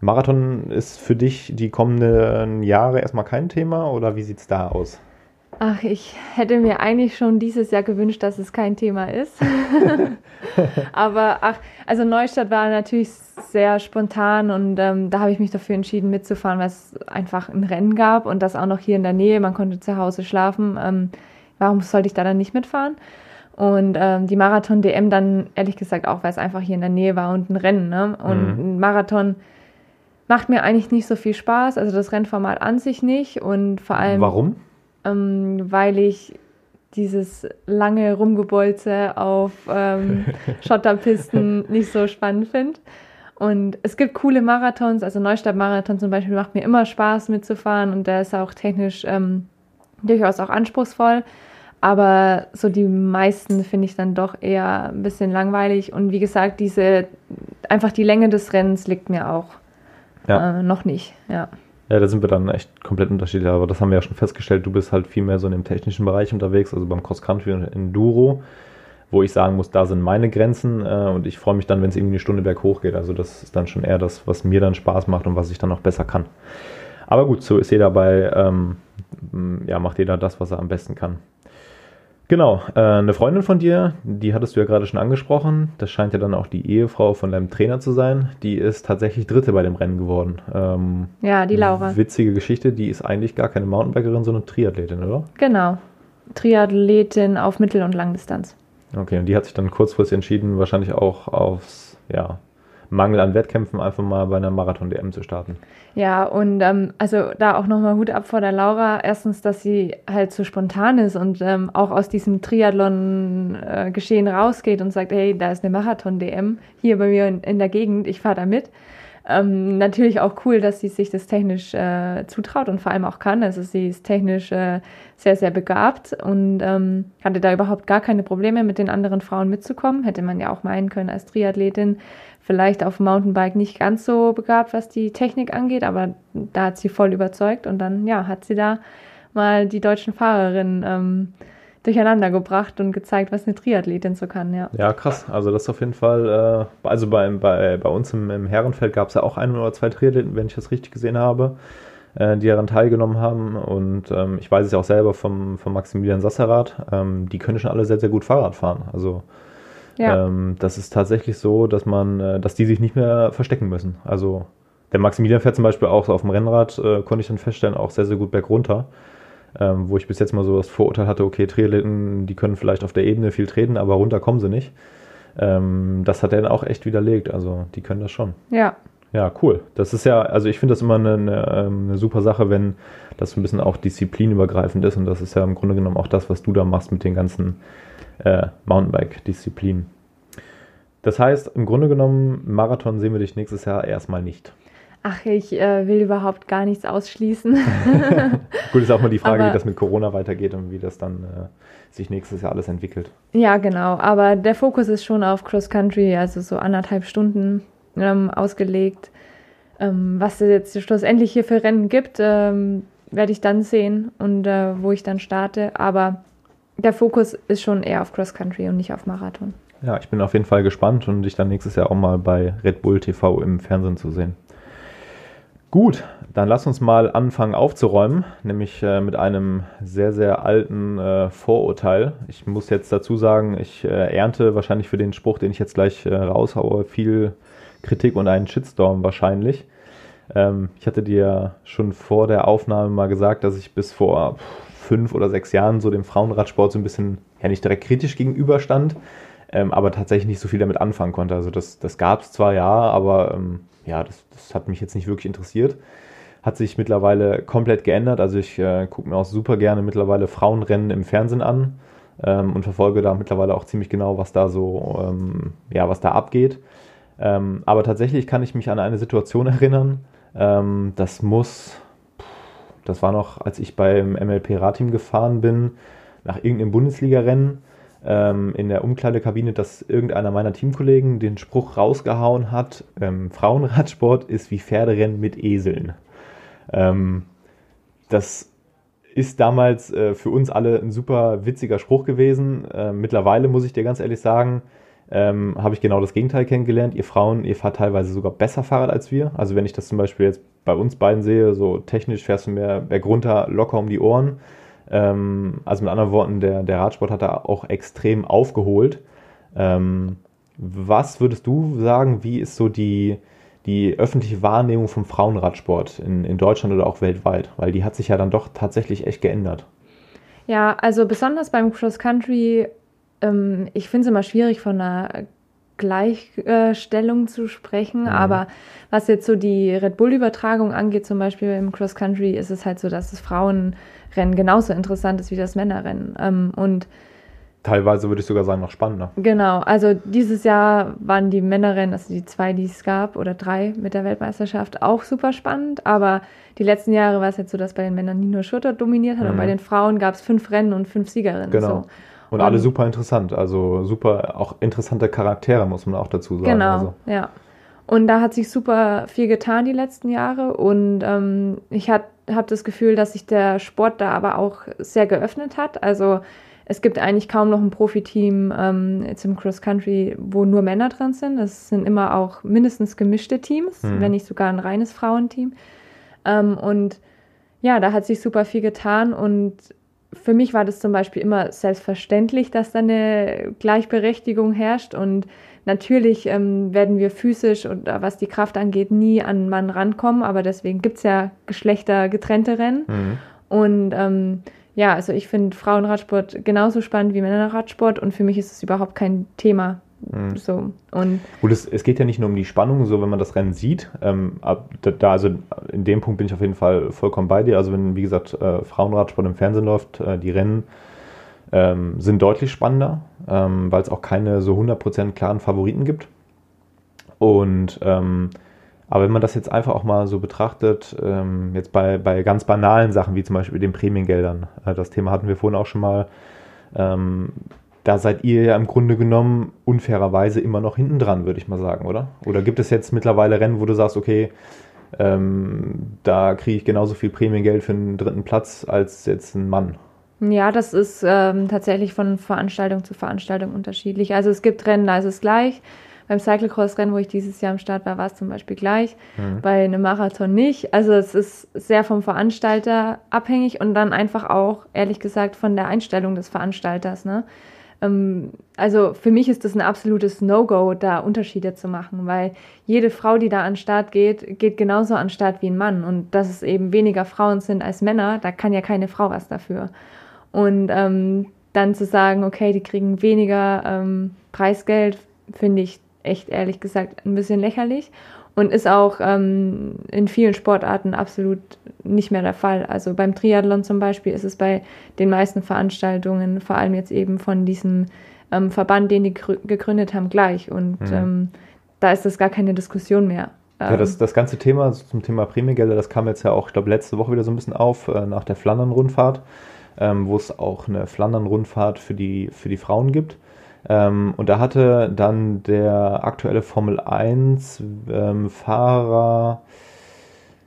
Marathon ist für dich die kommenden Jahre erstmal kein Thema oder wie sieht es da aus? Ach, ich hätte mir eigentlich schon dieses Jahr gewünscht, dass es kein Thema ist. Aber ach, also Neustadt war natürlich sehr spontan und ähm, da habe ich mich dafür entschieden mitzufahren, weil es einfach ein Rennen gab und das auch noch hier in der Nähe. Man konnte zu Hause schlafen. Ähm, warum sollte ich da dann nicht mitfahren? Und ähm, die Marathon-DM dann ehrlich gesagt auch, weil es einfach hier in der Nähe war und ein Rennen. Ne? Und mhm. ein Marathon macht mir eigentlich nicht so viel Spaß. Also das Rennformat an sich nicht und vor allem. Warum? Ähm, weil ich dieses lange Rumgebolze auf ähm, Schotterpisten nicht so spannend finde. Und es gibt coole Marathons, also Neustadt-Marathon zum Beispiel macht mir immer Spaß mitzufahren und der ist auch technisch ähm, durchaus auch anspruchsvoll. Aber so die meisten finde ich dann doch eher ein bisschen langweilig. Und wie gesagt, diese einfach die Länge des Rennens liegt mir auch ja. äh, noch nicht. Ja. Ja, da sind wir dann echt komplett unterschiedlich, aber das haben wir ja schon festgestellt. Du bist halt viel mehr so in dem technischen Bereich unterwegs, also beim Cross-Country und Enduro, wo ich sagen muss, da sind meine Grenzen äh, und ich freue mich dann, wenn es irgendwie eine Stunde berghoch geht. Also das ist dann schon eher das, was mir dann Spaß macht und was ich dann auch besser kann. Aber gut, so ist jeder bei, ähm, ja, macht jeder das, was er am besten kann. Genau, äh, eine Freundin von dir, die hattest du ja gerade schon angesprochen. Das scheint ja dann auch die Ehefrau von deinem Trainer zu sein. Die ist tatsächlich Dritte bei dem Rennen geworden. Ähm, ja, die Laura. Witzige Geschichte, die ist eigentlich gar keine Mountainbikerin, sondern Triathletin, oder? Genau. Triathletin auf Mittel- und Langdistanz. Okay, und die hat sich dann kurzfristig entschieden, wahrscheinlich auch aufs ja, Mangel an Wettkämpfen einfach mal bei einer Marathon-DM zu starten. Ja, und ähm, also da auch nochmal Hut ab vor der Laura. Erstens, dass sie halt so spontan ist und ähm, auch aus diesem Triathlon-Geschehen rausgeht und sagt, hey, da ist eine Marathon-DM hier bei mir in, in der Gegend, ich fahre da mit. Ähm, natürlich auch cool, dass sie sich das technisch äh, zutraut und vor allem auch kann. Also sie ist technisch äh, sehr, sehr begabt und ähm, hatte da überhaupt gar keine Probleme, mit den anderen Frauen mitzukommen. Hätte man ja auch meinen können als Triathletin. Vielleicht auf Mountainbike nicht ganz so begabt, was die Technik angeht, aber da hat sie voll überzeugt und dann ja, hat sie da mal die deutschen Fahrerinnen ähm, durcheinander gebracht und gezeigt, was eine Triathletin so kann, ja. Ja, krass. Also das auf jeden Fall, äh, also bei, bei, bei uns im, im Herrenfeld gab es ja auch ein oder zwei Triathleten, wenn ich das richtig gesehen habe, äh, die daran teilgenommen haben. Und ähm, ich weiß es ja auch selber vom, vom Maximilian Sasserath, ähm, die können schon alle sehr, sehr gut Fahrrad fahren. Also ja. ähm, das ist tatsächlich so, dass man, äh, dass die sich nicht mehr verstecken müssen. Also der Maximilian fährt zum Beispiel auch auf dem Rennrad, äh, konnte ich dann feststellen, auch sehr, sehr gut bergunter ähm, wo ich bis jetzt mal so das Vorurteil hatte, okay, Triathleten, die können vielleicht auf der Ebene viel treten, aber runter kommen sie nicht. Ähm, das hat er dann auch echt widerlegt, also die können das schon. Ja. Ja, cool. Das ist ja, also ich finde das immer eine, eine, ähm, eine, super Sache, wenn das ein bisschen auch disziplinübergreifend ist und das ist ja im Grunde genommen auch das, was du da machst mit den ganzen äh, Mountainbike-Disziplinen. Das heißt, im Grunde genommen, Marathon sehen wir dich nächstes Jahr erstmal nicht. Ach, ich äh, will überhaupt gar nichts ausschließen. Gut, ist auch mal die Frage, aber, wie das mit Corona weitergeht und wie das dann äh, sich nächstes Jahr alles entwickelt. Ja, genau. Aber der Fokus ist schon auf Cross Country, also so anderthalb Stunden ähm, ausgelegt. Ähm, was es jetzt schlussendlich hier für Rennen gibt, ähm, werde ich dann sehen und äh, wo ich dann starte. Aber der Fokus ist schon eher auf Cross Country und nicht auf Marathon. Ja, ich bin auf jeden Fall gespannt und dich dann nächstes Jahr auch mal bei Red Bull TV im Fernsehen zu sehen. Gut, dann lass uns mal anfangen aufzuräumen, nämlich äh, mit einem sehr, sehr alten äh, Vorurteil. Ich muss jetzt dazu sagen, ich äh, ernte wahrscheinlich für den Spruch, den ich jetzt gleich äh, raushaue, viel Kritik und einen Shitstorm wahrscheinlich. Ähm, ich hatte dir schon vor der Aufnahme mal gesagt, dass ich bis vor fünf oder sechs Jahren so dem Frauenradsport so ein bisschen, ja nicht direkt kritisch gegenüberstand, ähm, aber tatsächlich nicht so viel damit anfangen konnte. Also das, das gab es zwar ja, aber ähm, ja, das, das hat mich jetzt nicht wirklich interessiert. hat sich mittlerweile komplett geändert. Also ich äh, gucke mir auch super gerne mittlerweile Frauenrennen im Fernsehen an ähm, und verfolge da mittlerweile auch ziemlich genau, was da so, ähm, ja, was da abgeht. Ähm, aber tatsächlich kann ich mich an eine Situation erinnern, ähm, das muss, das war noch, als ich beim MLP-Radteam gefahren bin, nach irgendeinem Bundesliga-Rennen ähm, in der Umkleidekabine, dass irgendeiner meiner Teamkollegen den Spruch rausgehauen hat, ähm, Frauenradsport ist wie Pferderennen mit Eseln. Ähm, das ist damals äh, für uns alle ein super witziger Spruch gewesen. Äh, mittlerweile muss ich dir ganz ehrlich sagen, ähm, habe ich genau das Gegenteil kennengelernt. Ihr Frauen, ihr fahrt teilweise sogar besser Fahrrad als wir. Also wenn ich das zum Beispiel jetzt bei uns beiden sehe, so technisch fährst du mehr bergunter locker um die Ohren. Ähm, also mit anderen Worten, der, der Radsport hat da auch extrem aufgeholt. Ähm, was würdest du sagen, wie ist so die, die öffentliche Wahrnehmung vom Frauenradsport in, in Deutschland oder auch weltweit? Weil die hat sich ja dann doch tatsächlich echt geändert. Ja, also besonders beim Cross Country, ähm, ich finde es immer schwierig von einer Gleichstellung zu sprechen, mhm. aber was jetzt so die Red Bull-Übertragung angeht, zum Beispiel im Cross Country, ist es halt so, dass das Frauenrennen genauso interessant ist wie das Männerrennen. Ähm, und Teilweise würde ich sogar sagen, noch spannender. Genau, also dieses Jahr waren die Männerrennen, also die zwei, die es gab, oder drei mit der Weltmeisterschaft, auch super spannend. Aber die letzten Jahre war es jetzt so, dass bei den Männern Nino Schurter dominiert hat mhm. und bei den Frauen gab es fünf Rennen und fünf Siegerinnen. Genau. So. Und, alle super interessant, also super auch interessante Charaktere, muss man auch dazu sagen. Genau, also. ja. Und da hat sich super viel getan die letzten Jahre und ähm, ich habe das Gefühl, dass sich der Sport da aber auch sehr geöffnet hat. Also es gibt eigentlich kaum noch ein Profiteam ähm, jetzt im Cross Country, wo nur Männer drin sind. Es sind immer auch mindestens gemischte Teams, mhm. wenn nicht sogar ein reines Frauenteam. Ähm, und ja, da hat sich super viel getan und für mich war das zum Beispiel immer selbstverständlich, dass da eine Gleichberechtigung herrscht und natürlich ähm, werden wir physisch und äh, was die Kraft angeht nie an einen Mann rankommen, aber deswegen gibt es ja geschlechtergetrennte Rennen mhm. und ähm, ja, also ich finde Frauenradsport genauso spannend wie Männerradsport und für mich ist es überhaupt kein Thema. Mhm. So. Und Gut, es, es, geht ja nicht nur um die Spannung, so wenn man das Rennen sieht. Ähm, da, also in dem Punkt bin ich auf jeden Fall vollkommen bei dir. Also wenn, wie gesagt, äh, Frauenradsport im Fernsehen läuft, äh, die Rennen ähm, sind deutlich spannender, ähm, weil es auch keine so 100% klaren Favoriten gibt. Und ähm, aber wenn man das jetzt einfach auch mal so betrachtet, ähm, jetzt bei, bei ganz banalen Sachen wie zum Beispiel den Prämiengeldern, äh, das Thema hatten wir vorhin auch schon mal, ähm, da seid ihr ja im Grunde genommen unfairerweise immer noch hinten dran, würde ich mal sagen, oder? Oder gibt es jetzt mittlerweile Rennen, wo du sagst, okay, ähm, da kriege ich genauso viel Prämiengeld für einen dritten Platz als jetzt ein Mann? Ja, das ist ähm, tatsächlich von Veranstaltung zu Veranstaltung unterschiedlich. Also es gibt Rennen, da ist es gleich. Beim Cyclocross-Rennen, wo ich dieses Jahr am Start war, war es zum Beispiel gleich. Mhm. Bei einem Marathon nicht. Also es ist sehr vom Veranstalter abhängig und dann einfach auch, ehrlich gesagt, von der Einstellung des Veranstalters. Ne? Ähm, also für mich ist das ein absolutes No-Go, da Unterschiede zu machen, weil jede Frau, die da an den Start geht, geht genauso an den Start wie ein Mann. Und dass es eben weniger Frauen sind als Männer, da kann ja keine Frau was dafür. Und ähm, dann zu sagen, okay, die kriegen weniger ähm, Preisgeld, finde ich echt ehrlich gesagt ein bisschen lächerlich und ist auch ähm, in vielen Sportarten absolut nicht mehr der Fall. Also beim Triathlon zum Beispiel ist es bei den meisten Veranstaltungen, vor allem jetzt eben von diesem ähm, Verband, den die gegründet haben, gleich. Und mhm. ähm, da ist das gar keine Diskussion mehr. Ja, das, ähm, das ganze Thema zum Thema Prämiegelder, das kam jetzt ja auch, ich glaube, letzte Woche wieder so ein bisschen auf, äh, nach der Flandern-Rundfahrt, ähm, wo es auch eine Flandern-Rundfahrt für die, für die Frauen gibt. Ähm, und da hatte dann der aktuelle Formel 1 ähm, Fahrer,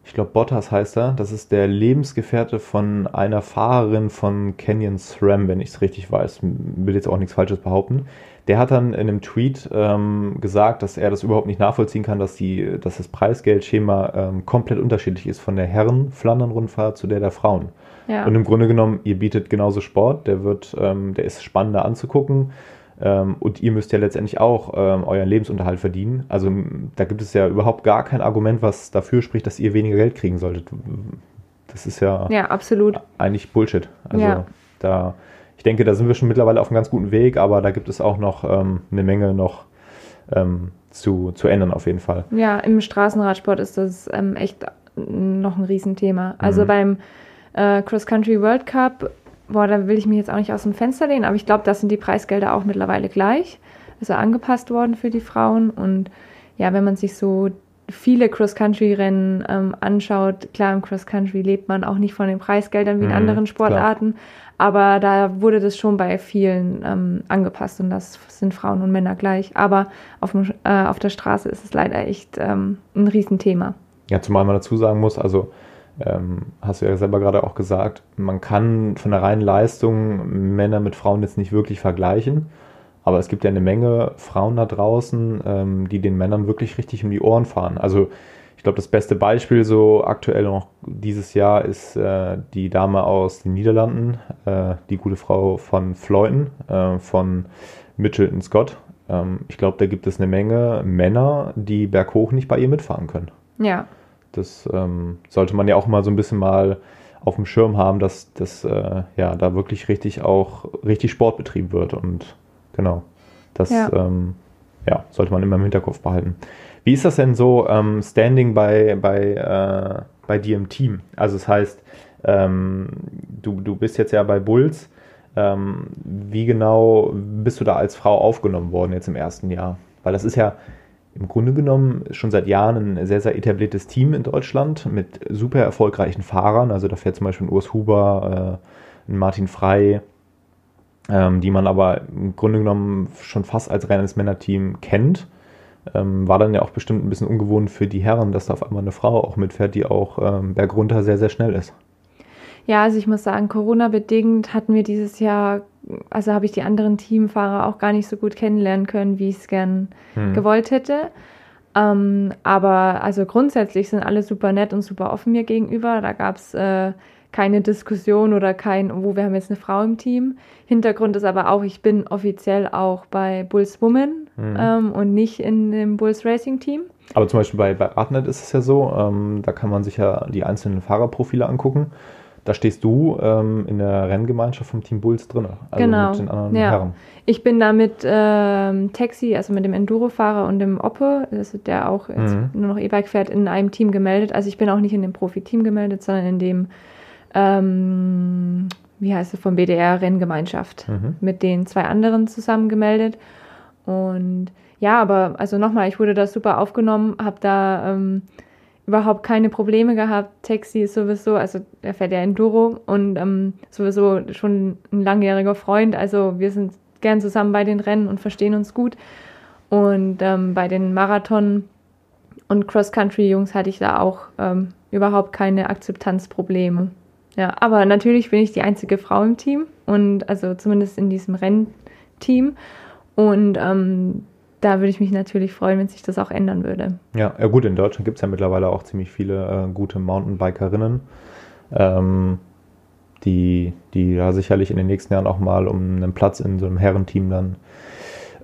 ich glaube Bottas heißt er, das ist der Lebensgefährte von einer Fahrerin von Canyon SRAM, wenn ich es richtig weiß, will jetzt auch nichts Falsches behaupten. Der hat dann in einem Tweet ähm, gesagt, dass er das überhaupt nicht nachvollziehen kann, dass, die, dass das Preisgeldschema ähm, komplett unterschiedlich ist von der Herren-Flandern-Rundfahrt zu der der Frauen. Ja. Und im Grunde genommen, ihr bietet genauso Sport, der wird, ähm, der ist spannender anzugucken und ihr müsst ja letztendlich auch ähm, euren Lebensunterhalt verdienen. Also da gibt es ja überhaupt gar kein Argument, was dafür spricht, dass ihr weniger Geld kriegen solltet. Das ist ja, ja absolut. eigentlich Bullshit. Also ja. da, ich denke, da sind wir schon mittlerweile auf einem ganz guten Weg, aber da gibt es auch noch ähm, eine Menge noch ähm, zu, zu ändern auf jeden Fall. Ja, im Straßenradsport ist das ähm, echt noch ein Riesenthema. Also mhm. beim äh, Cross Country World Cup, boah, da will ich mich jetzt auch nicht aus dem Fenster lehnen, aber ich glaube, da sind die Preisgelder auch mittlerweile gleich. Also angepasst worden für die Frauen. Und ja, wenn man sich so viele Cross-Country-Rennen ähm, anschaut, klar, im Cross-Country lebt man auch nicht von den Preisgeldern wie in mhm, anderen Sportarten, klar. aber da wurde das schon bei vielen ähm, angepasst und das sind Frauen und Männer gleich. Aber auf, dem, äh, auf der Straße ist es leider echt ähm, ein Riesenthema. Ja, zumal man dazu sagen muss, also ähm, hast du ja selber gerade auch gesagt, man kann von der reinen Leistung Männer mit Frauen jetzt nicht wirklich vergleichen. Aber es gibt ja eine Menge Frauen da draußen, ähm, die den Männern wirklich richtig um die Ohren fahren. Also ich glaube, das beste Beispiel so aktuell noch dieses Jahr ist äh, die Dame aus den Niederlanden, äh, die gute Frau von Fleuten, äh, von Mitchelton Scott. Ähm, ich glaube, da gibt es eine Menge Männer, die berghoch nicht bei ihr mitfahren können. Ja. Das ähm, sollte man ja auch mal so ein bisschen mal auf dem Schirm haben, dass, dass äh, ja, da wirklich richtig auch richtig Sport betrieben wird und Genau. Das ja. Ähm, ja, sollte man immer im Hinterkopf behalten. Wie ist das denn so, ähm, Standing bei, bei, äh, bei dir im Team? Also das heißt, ähm, du, du bist jetzt ja bei Bulls. Ähm, wie genau bist du da als Frau aufgenommen worden jetzt im ersten Jahr? Weil das ist ja im Grunde genommen schon seit Jahren ein sehr, sehr etabliertes Team in Deutschland mit super erfolgreichen Fahrern. Also da fährt zum Beispiel ein Urs Huber, äh, ein Martin Frey, ähm, die man aber im Grunde genommen schon fast als reines Männerteam kennt. Ähm, war dann ja auch bestimmt ein bisschen ungewohnt für die Herren, dass da auf einmal eine Frau auch mitfährt, die auch ähm, bergunter sehr, sehr schnell ist. Ja, also ich muss sagen, Corona-bedingt hatten wir dieses Jahr, also habe ich die anderen Teamfahrer auch gar nicht so gut kennenlernen können, wie ich es gern hm. gewollt hätte. Ähm, aber also grundsätzlich sind alle super nett und super offen mir gegenüber. Da gab es äh, keine Diskussion oder kein, wo oh, wir haben jetzt eine Frau im Team. Hintergrund ist aber auch, ich bin offiziell auch bei Bulls Women mhm. ähm, und nicht in dem Bulls Racing Team. Aber zum Beispiel bei, bei Artnet ist es ja so, ähm, da kann man sich ja die einzelnen Fahrerprofile angucken. Da stehst du ähm, in der Renngemeinschaft vom Team Bulls drin, also genau. mit den anderen ja. Herren. Ich bin da mit ähm, Taxi, also mit dem Enduro-Fahrer und dem Oppe, also der auch mhm. nur noch E-Bike fährt, in einem Team gemeldet. Also ich bin auch nicht in dem Profi-Team gemeldet, sondern in dem ähm, wie heißt es, vom BDR Renngemeinschaft mhm. mit den zwei anderen zusammen gemeldet. Und ja, aber also nochmal, ich wurde da super aufgenommen, habe da ähm, überhaupt keine Probleme gehabt. Taxi ist sowieso, also er fährt ja Enduro und ähm, sowieso schon ein langjähriger Freund. Also wir sind gern zusammen bei den Rennen und verstehen uns gut. Und ähm, bei den Marathon- und Cross-Country-Jungs hatte ich da auch ähm, überhaupt keine Akzeptanzprobleme. Ja, aber natürlich bin ich die einzige Frau im Team und also zumindest in diesem Rennteam. Und ähm, da würde ich mich natürlich freuen, wenn sich das auch ändern würde. Ja, ja gut, in Deutschland gibt es ja mittlerweile auch ziemlich viele äh, gute Mountainbikerinnen, ähm, die, die ja sicherlich in den nächsten Jahren auch mal um einen Platz in so einem Herrenteam dann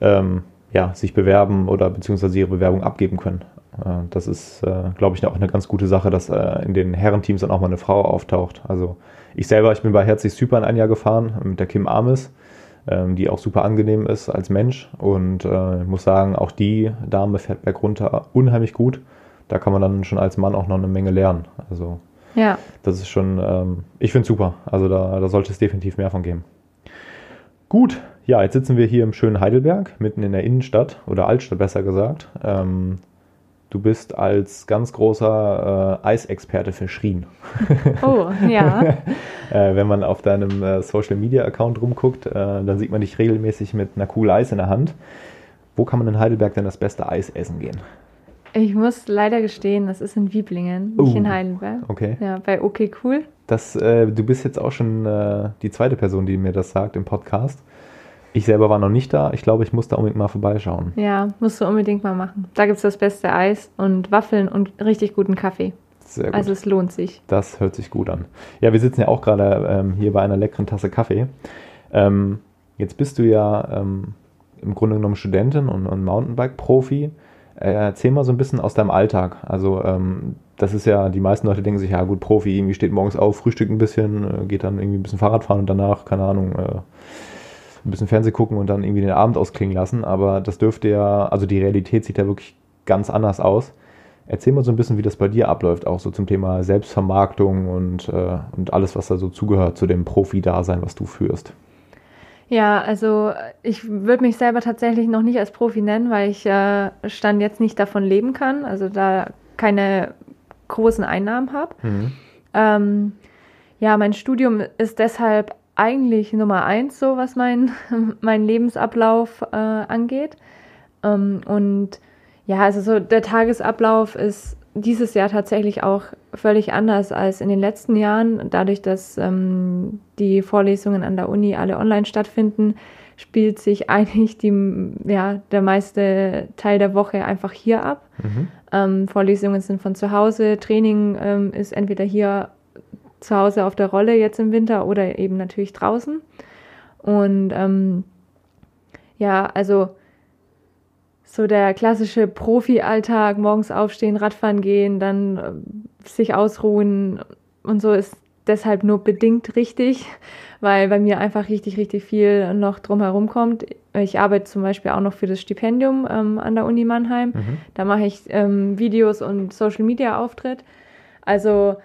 ähm, ja, sich bewerben oder beziehungsweise ihre Bewerbung abgeben können. Äh, das ist, äh, glaube ich, auch eine ganz gute Sache, dass äh, in den Herrenteams dann auch mal eine Frau auftaucht. Also ich selber, ich bin bei Herzlich Zypern ein Jahr gefahren mit der Kim ähm, die auch super angenehm ist als Mensch. Und ich muss sagen, auch die Dame fährt bergunter unheimlich gut. Da kann man dann schon als Mann auch noch eine Menge lernen. Also ja. das ist schon, ähm, ich finde es super. Also da, da sollte es definitiv mehr von geben. Gut, ja, jetzt sitzen wir hier im schönen Heidelberg, mitten in der Innenstadt oder Altstadt besser gesagt. Ähm, Du bist als ganz großer äh, Eisexperte verschrien. Oh, ja. äh, wenn man auf deinem äh, Social Media Account rumguckt, äh, dann sieht man dich regelmäßig mit einer coolen Eis in der Hand. Wo kann man in Heidelberg denn das beste Eis essen gehen? Ich muss leider gestehen, das ist in Wieblingen, nicht uh, in Heidelberg. Okay. Ja, bei OK Cool. Das, äh, du bist jetzt auch schon äh, die zweite Person, die mir das sagt im Podcast. Ich selber war noch nicht da. Ich glaube, ich muss da unbedingt mal vorbeischauen. Ja, musst du unbedingt mal machen. Da gibt es das beste Eis und Waffeln und richtig guten Kaffee. Sehr gut. Also es lohnt sich. Das hört sich gut an. Ja, wir sitzen ja auch gerade ähm, hier bei einer leckeren Tasse Kaffee. Ähm, jetzt bist du ja ähm, im Grunde genommen Studentin und, und Mountainbike-Profi. Äh, erzähl mal so ein bisschen aus deinem Alltag. Also ähm, das ist ja, die meisten Leute denken sich, ja gut, Profi, irgendwie steht morgens auf, frühstückt ein bisschen, äh, geht dann irgendwie ein bisschen Fahrrad fahren und danach, keine Ahnung, äh, ein bisschen Fernsehen gucken und dann irgendwie den Abend ausklingen lassen. Aber das dürfte ja, also die Realität sieht ja wirklich ganz anders aus. Erzähl mal so ein bisschen, wie das bei dir abläuft, auch so zum Thema Selbstvermarktung und, äh, und alles, was da so zugehört zu dem Profi-Dasein, was du führst. Ja, also ich würde mich selber tatsächlich noch nicht als Profi nennen, weil ich äh, Stand jetzt nicht davon leben kann, also da keine großen Einnahmen habe. Mhm. Ähm, ja, mein Studium ist deshalb eigentlich Nummer eins, so was mein, mein Lebensablauf äh, angeht. Ähm, und ja, also so der Tagesablauf ist dieses Jahr tatsächlich auch völlig anders als in den letzten Jahren. Dadurch, dass ähm, die Vorlesungen an der Uni alle online stattfinden, spielt sich eigentlich die, ja, der meiste Teil der Woche einfach hier ab. Mhm. Ähm, Vorlesungen sind von zu Hause, Training ähm, ist entweder hier zu Hause auf der Rolle jetzt im Winter oder eben natürlich draußen. Und ähm, ja, also so der klassische Profi-Alltag, morgens aufstehen, Radfahren gehen, dann äh, sich ausruhen und so ist deshalb nur bedingt richtig, weil bei mir einfach richtig, richtig viel noch drumherum kommt. Ich arbeite zum Beispiel auch noch für das Stipendium ähm, an der Uni Mannheim. Mhm. Da mache ich ähm, Videos und Social-Media-Auftritt. Also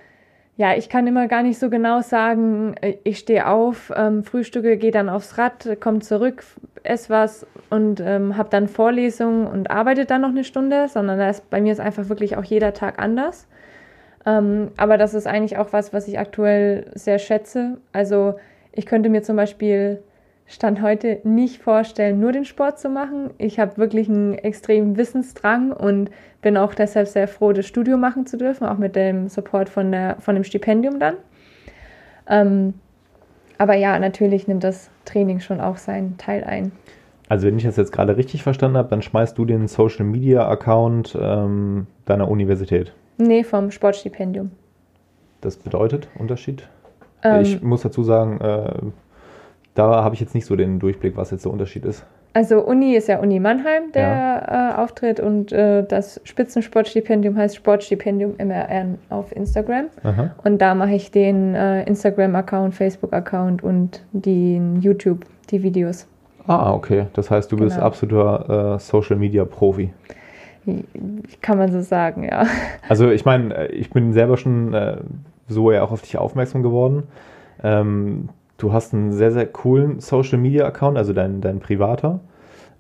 ja, ich kann immer gar nicht so genau sagen, äh, ich stehe auf, ähm, frühstücke, gehe dann aufs Rad, komme zurück, esse was und ähm, habe dann Vorlesungen und arbeite dann noch eine Stunde, sondern das, bei mir ist einfach wirklich auch jeder Tag anders. Ähm, aber das ist eigentlich auch was, was ich aktuell sehr schätze. Also ich könnte mir zum Beispiel Stand heute nicht vorstellen, nur den Sport zu machen. Ich habe wirklich einen extremen Wissensdrang und bin auch deshalb sehr froh, das Studium machen zu dürfen, auch mit dem Support von, der, von dem Stipendium dann. Ähm, aber ja, natürlich nimmt das Training schon auch seinen Teil ein. Also wenn ich das jetzt gerade richtig verstanden habe, dann schmeißt du den Social Media Account ähm, deiner Universität. Nee, vom Sportstipendium. Das bedeutet Unterschied? Ähm, ich muss dazu sagen, äh, da habe ich jetzt nicht so den Durchblick, was jetzt der Unterschied ist. Also Uni ist ja Uni Mannheim, der ja. äh, auftritt und äh, das Spitzensportstipendium heißt Sportstipendium MRN auf Instagram. Aha. Und da mache ich den äh, Instagram-Account, Facebook-Account und den YouTube, die Videos. Ah, okay. Das heißt, du genau. bist absoluter äh, Social-Media-Profi. Kann man so sagen, ja. Also ich meine, äh, ich bin selber schon äh, so ja auch auf dich aufmerksam geworden. Ähm, du hast einen sehr, sehr coolen Social Media Account, also dein, dein privater.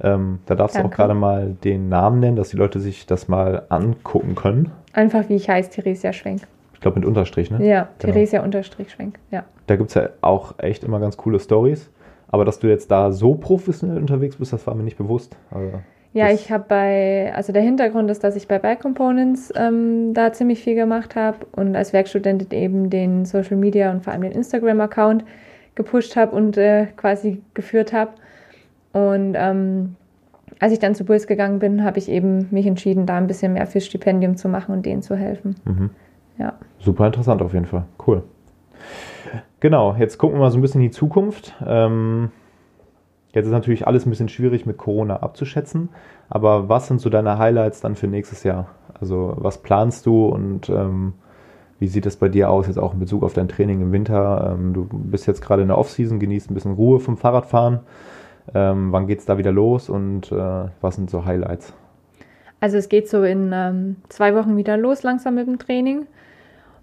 Ähm, da darfst Danke. du auch gerade mal den Namen nennen, dass die Leute sich das mal angucken können. Einfach wie ich heiße, Theresia Schwenk. Ich glaube mit Unterstrich, ne? Ja, genau. Theresia Unterstrich Schwenk, ja. Da gibt es ja auch echt immer ganz coole Stories. Aber dass du jetzt da so professionell unterwegs bist, das war mir nicht bewusst. Also ja, ich habe bei, also der Hintergrund ist, dass ich bei Bike Components ähm, da ziemlich viel gemacht habe und als Werkstudentin eben den Social Media und vor allem den Instagram-Account gepusht habe und äh, quasi geführt habe. Und ähm, als ich dann zu Bulls gegangen bin, habe ich eben mich entschieden, da ein bisschen mehr fürs Stipendium zu machen und denen zu helfen. Mhm. Ja. Super interessant auf jeden Fall. Cool. Genau, jetzt gucken wir mal so ein bisschen in die Zukunft. Ähm, jetzt ist natürlich alles ein bisschen schwierig mit Corona abzuschätzen, aber was sind so deine Highlights dann für nächstes Jahr? Also was planst du und ähm, wie sieht das bei dir aus, jetzt auch in Bezug auf dein Training im Winter? Ähm, du bist jetzt gerade in der Offseason, genießt ein bisschen Ruhe vom Fahrradfahren. Ähm, wann geht es da wieder los und äh, was sind so Highlights? Also es geht so in ähm, zwei Wochen wieder los, langsam mit dem Training.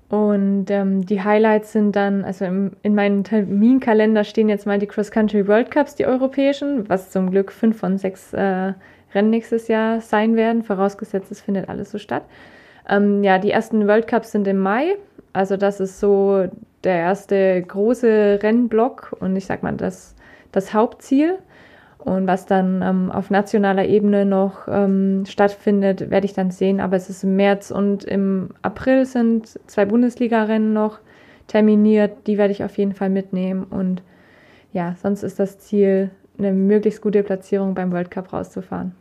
Und ähm, die Highlights sind dann, also im, in meinem Terminkalender stehen jetzt mal die Cross-Country World Cups, die europäischen, was zum Glück fünf von sechs äh, Rennen nächstes Jahr sein werden, vorausgesetzt es findet alles so statt. Ähm, ja, die ersten World Cups sind im Mai. Also das ist so der erste große Rennblock und ich sag mal das, das Hauptziel. Und was dann ähm, auf nationaler Ebene noch ähm, stattfindet, werde ich dann sehen. Aber es ist im März und im April sind zwei Bundesliga-Rennen noch terminiert. Die werde ich auf jeden Fall mitnehmen. Und ja, sonst ist das Ziel, eine möglichst gute Platzierung beim World Cup rauszufahren.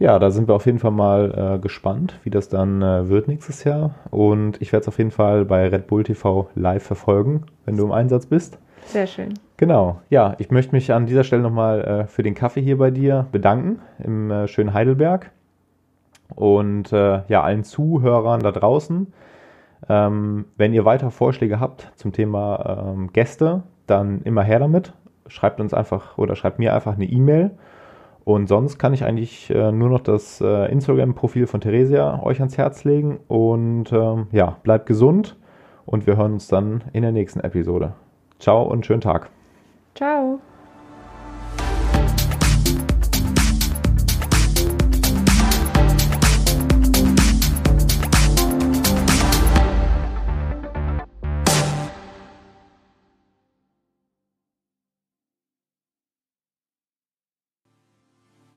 Ja, da sind wir auf jeden Fall mal äh, gespannt, wie das dann äh, wird nächstes Jahr. Und ich werde es auf jeden Fall bei Red Bull TV live verfolgen, wenn du im Einsatz bist. Sehr schön. Genau. Ja, ich möchte mich an dieser Stelle nochmal äh, für den Kaffee hier bei dir bedanken im äh, schönen Heidelberg. Und äh, ja, allen Zuhörern da draußen. Ähm, wenn ihr weitere Vorschläge habt zum Thema ähm, Gäste, dann immer her damit. Schreibt uns einfach oder schreibt mir einfach eine E-Mail Und sonst kann ich eigentlich äh, nur noch das äh, Instagram-Profil von Theresia euch ans Herz legen. Und ähm, ja, bleibt gesund und wir hören uns dann in der nächsten Episode. Ciao und schönen Tag. Ciao.